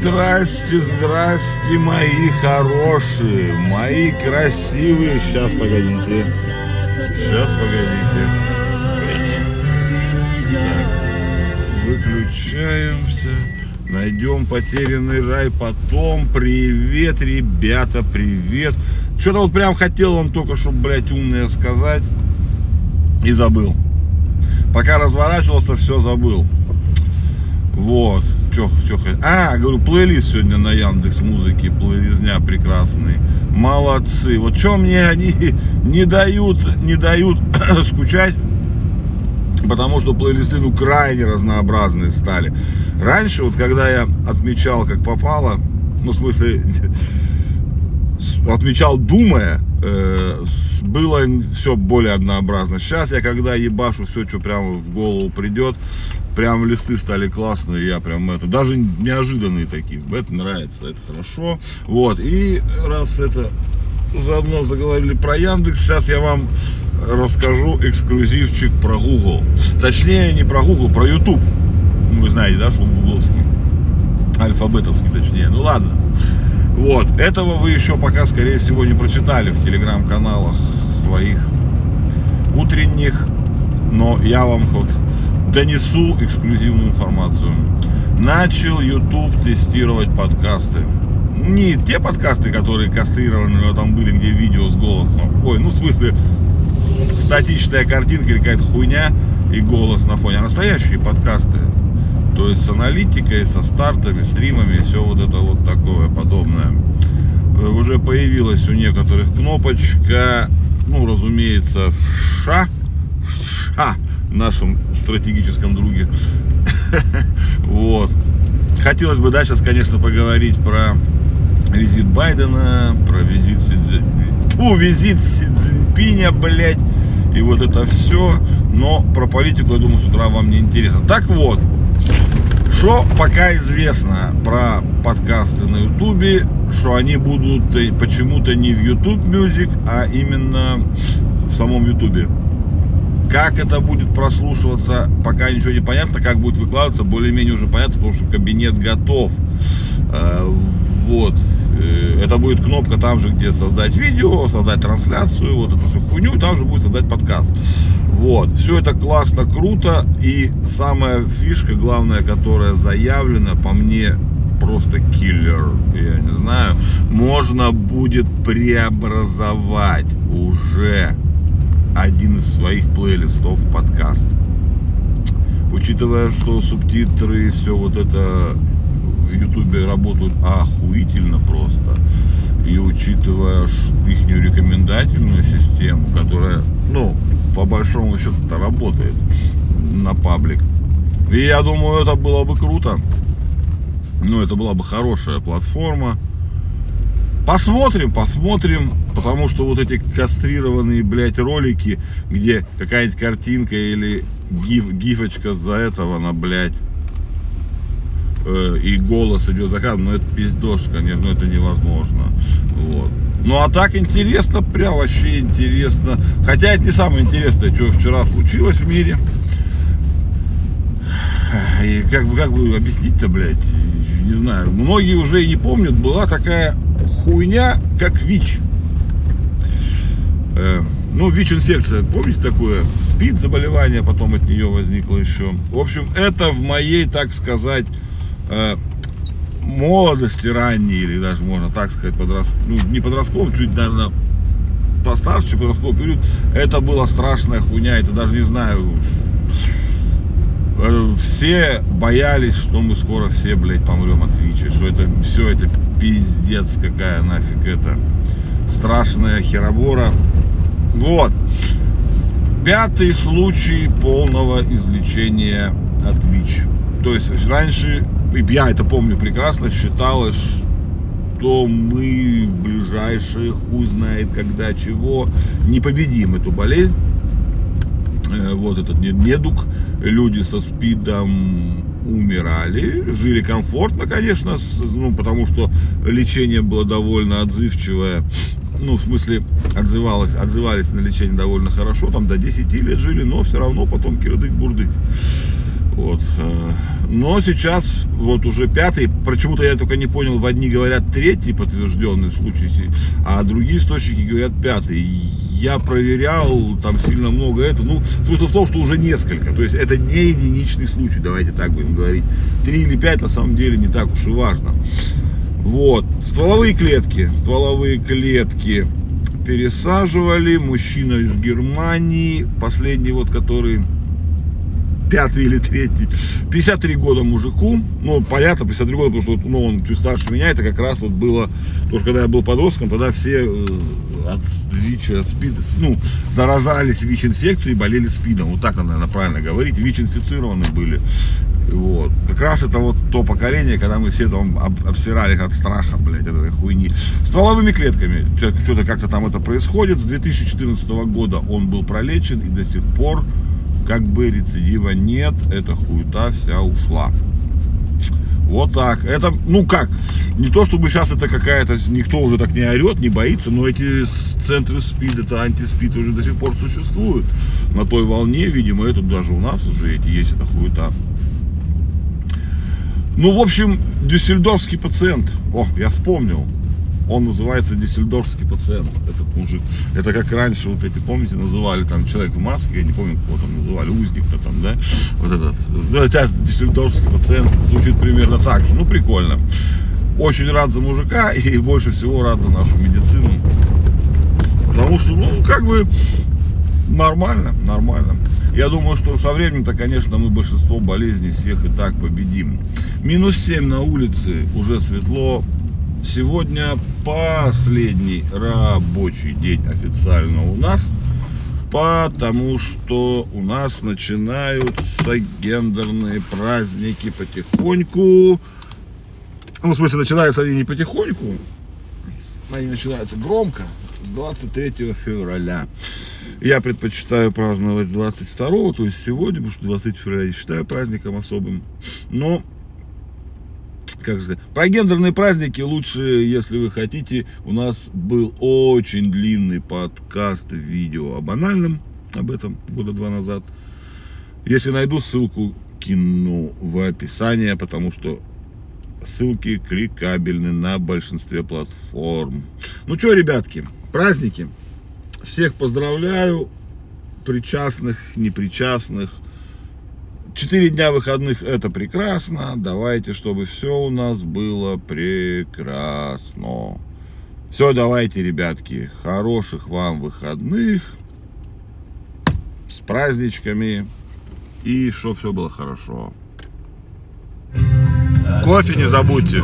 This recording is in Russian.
Здрасте, здрасте, мои хорошие, мои красивые. Сейчас, погодите. Сейчас, погодите. Выключаемся. Найдем потерянный рай потом. Привет, ребята, привет. Что-то вот прям хотел вам только, чтобы, блядь, умное сказать. И забыл. Пока разворачивался, все забыл. Вот. Чё, чё, а, говорю, плейлист сегодня на Яндекс Музыке, плейлизня прекрасный. Молодцы. Вот что мне они не дают, не дают скучать, потому что плейлисты, ну, крайне разнообразные стали. Раньше, вот когда я отмечал, как попало, ну, в смысле, отмечал думая, было все более однообразно. Сейчас я когда ебашу все, что прямо в голову придет, прям листы стали классные, я прям это, даже неожиданные такие, это нравится, это хорошо. Вот, и раз это заодно заговорили про Яндекс, сейчас я вам расскажу эксклюзивчик про Google. Точнее, не про Google, про YouTube. Вы знаете, да, что гугловский. Альфабетовский, точнее. Ну ладно. Вот. Этого вы еще пока, скорее всего, не прочитали в телеграм-каналах своих утренних. Но я вам вот донесу эксклюзивную информацию. Начал YouTube тестировать подкасты. Не те подкасты, которые кастрированы, но там были, где видео с голосом. Ой, ну в смысле, статичная картинка или какая-то хуйня и голос на фоне. А настоящие подкасты. То есть с аналитикой, со стартами, стримами, все вот это вот такое подобное. Э, уже появилась у некоторых кнопочка, ну, разумеется, в ша, в ша, нашем стратегическом друге. Вот. Хотелось бы, да, сейчас, конечно, поговорить про визит Байдена, про визит Си визит Си Цзиньпиня, блядь, и вот это все. Но про политику, я думаю, с утра вам не интересно. Так вот, что пока известно про подкасты на Ютубе, что они будут э, почему-то не в YouTube Music, а именно в самом Ютубе. Как это будет прослушиваться, пока ничего не понятно. Как будет выкладываться, более-менее уже понятно, потому что кабинет готов. Э, вот. Э, это будет кнопка там же, где создать видео, создать трансляцию, вот эту всю хуйню, там же будет создать подкаст. Вот. Все это классно, круто. И самая фишка, главная, которая заявлена, по мне, просто киллер, я не знаю, можно будет преобразовать уже один из своих плейлистов подкаст. Учитывая, что субтитры и все вот это в Ютубе работают охуительно просто. И учитывая их рекомендательную систему, которая, ну, по большому счету-то работает на паблик. И я думаю, это было бы круто. Ну, это была бы хорошая платформа. Посмотрим, посмотрим. Потому что вот эти кастрированные, блядь, ролики, где какая-нибудь картинка или гиф, гифочка за этого, она, блядь, э, и голос идет за кадром, ну это пиздеж, конечно, это невозможно. Вот. Ну а так интересно, прям вообще интересно. Хотя это не самое интересное, что вчера случилось в мире. И как бы, как бы объяснить-то, блядь, не знаю. Многие уже и не помнят, была такая хуйня, как ВИЧ. Э, ну, ВИЧ-инфекция, помните такое? СПИД заболевание, потом от нее возникло еще. В общем, это в моей, так сказать, э, молодости ранней, или даже можно так сказать, подростк... ну, не подростковом, чуть, наверное, постарше, подростковый период, это была страшная хуйня, это даже не знаю, все боялись, что мы скоро все, блядь, помрем от ВИЧа, что это все это пиздец какая нафиг это страшная херобора. Вот. Пятый случай полного излечения от ВИЧ. То есть раньше, я это помню прекрасно, считалось, что мы ближайшие, хуй знает когда чего, не победим эту болезнь. Э, вот этот недуг, люди со СПИДом умирали, жили комфортно, конечно, ну, потому что лечение было довольно отзывчивое, ну, в смысле, отзывалось, отзывались на лечение довольно хорошо, там до 10 лет жили, но все равно потом кирдык-бурдык. Вот. э, Но сейчас вот уже пятый, почему-то я только не понял, в одни говорят третий подтвержденный случай, а другие источники говорят пятый. Я проверял, там сильно много это. Ну, смысл в том, что уже несколько. То есть это не единичный случай, давайте так будем говорить. Три или пять на самом деле не так уж и важно. Вот. Стволовые клетки. Стволовые клетки пересаживали. Мужчина из Германии. Последний вот, который пятый или третий. 53 года мужику. Ну, понятно, 53 года, потому что ну, он чуть старше меня. Это как раз вот было, потому что когда я был подростком, тогда все э, от ВИЧа, СПИД, ну, заразались ВИЧ-инфекцией и болели СПИДом. Вот так, наверное, правильно говорить. ВИЧ-инфицированы были. Вот. Как раз это вот то поколение, когда мы все там об- обсирали от страха, блядь, от этой хуйни. Стволовыми клетками. Что-то как-то там это происходит. С 2014 года он был пролечен и до сих пор как бы рецидива нет. Эта хуета вся ушла. Вот так. Это, ну как, не то чтобы сейчас это какая-то, никто уже так не орет, не боится, но эти центры СПИД, это антиспид уже до сих пор существуют. На той волне, видимо, это даже у нас уже эти есть эта хуета. Ну, в общем, дюссельдорфский пациент. О, я вспомнил. Он называется дюссельдорфский пациент, этот мужик. Это как раньше, вот эти, помните, называли там человек в маске, я не помню, кого там называли, узник-то там, да? Вот этот. Ну, это дюссельдорфский пациент звучит примерно так же. Ну, прикольно. Очень рад за мужика и больше всего рад за нашу медицину. Потому что, ну, как бы, нормально, нормально. Я думаю, что со временем-то, конечно, мы большинство болезней всех и так победим. Минус 7 на улице, уже светло. Сегодня последний рабочий день официально у нас, потому что у нас начинаются гендерные праздники потихоньку. Ну, в смысле, начинаются они не потихоньку, они начинаются громко с 23 февраля. Я предпочитаю праздновать 22, то есть сегодня, потому что 23 февраля я считаю праздником особым. Но, как сказать, про гендерные праздники лучше, если вы хотите, у нас был очень длинный подкаст, видео о банальном, об этом года два назад. Если найду ссылку, кину в описание, потому что ссылки кликабельны на большинстве платформ. Ну что, ребятки, праздники. Всех поздравляю, причастных, непричастных. Четыре дня выходных это прекрасно. Давайте, чтобы все у нас было прекрасно. Все, давайте, ребятки, хороших вам выходных. С праздничками. И чтобы все было хорошо. Кофе не забудьте.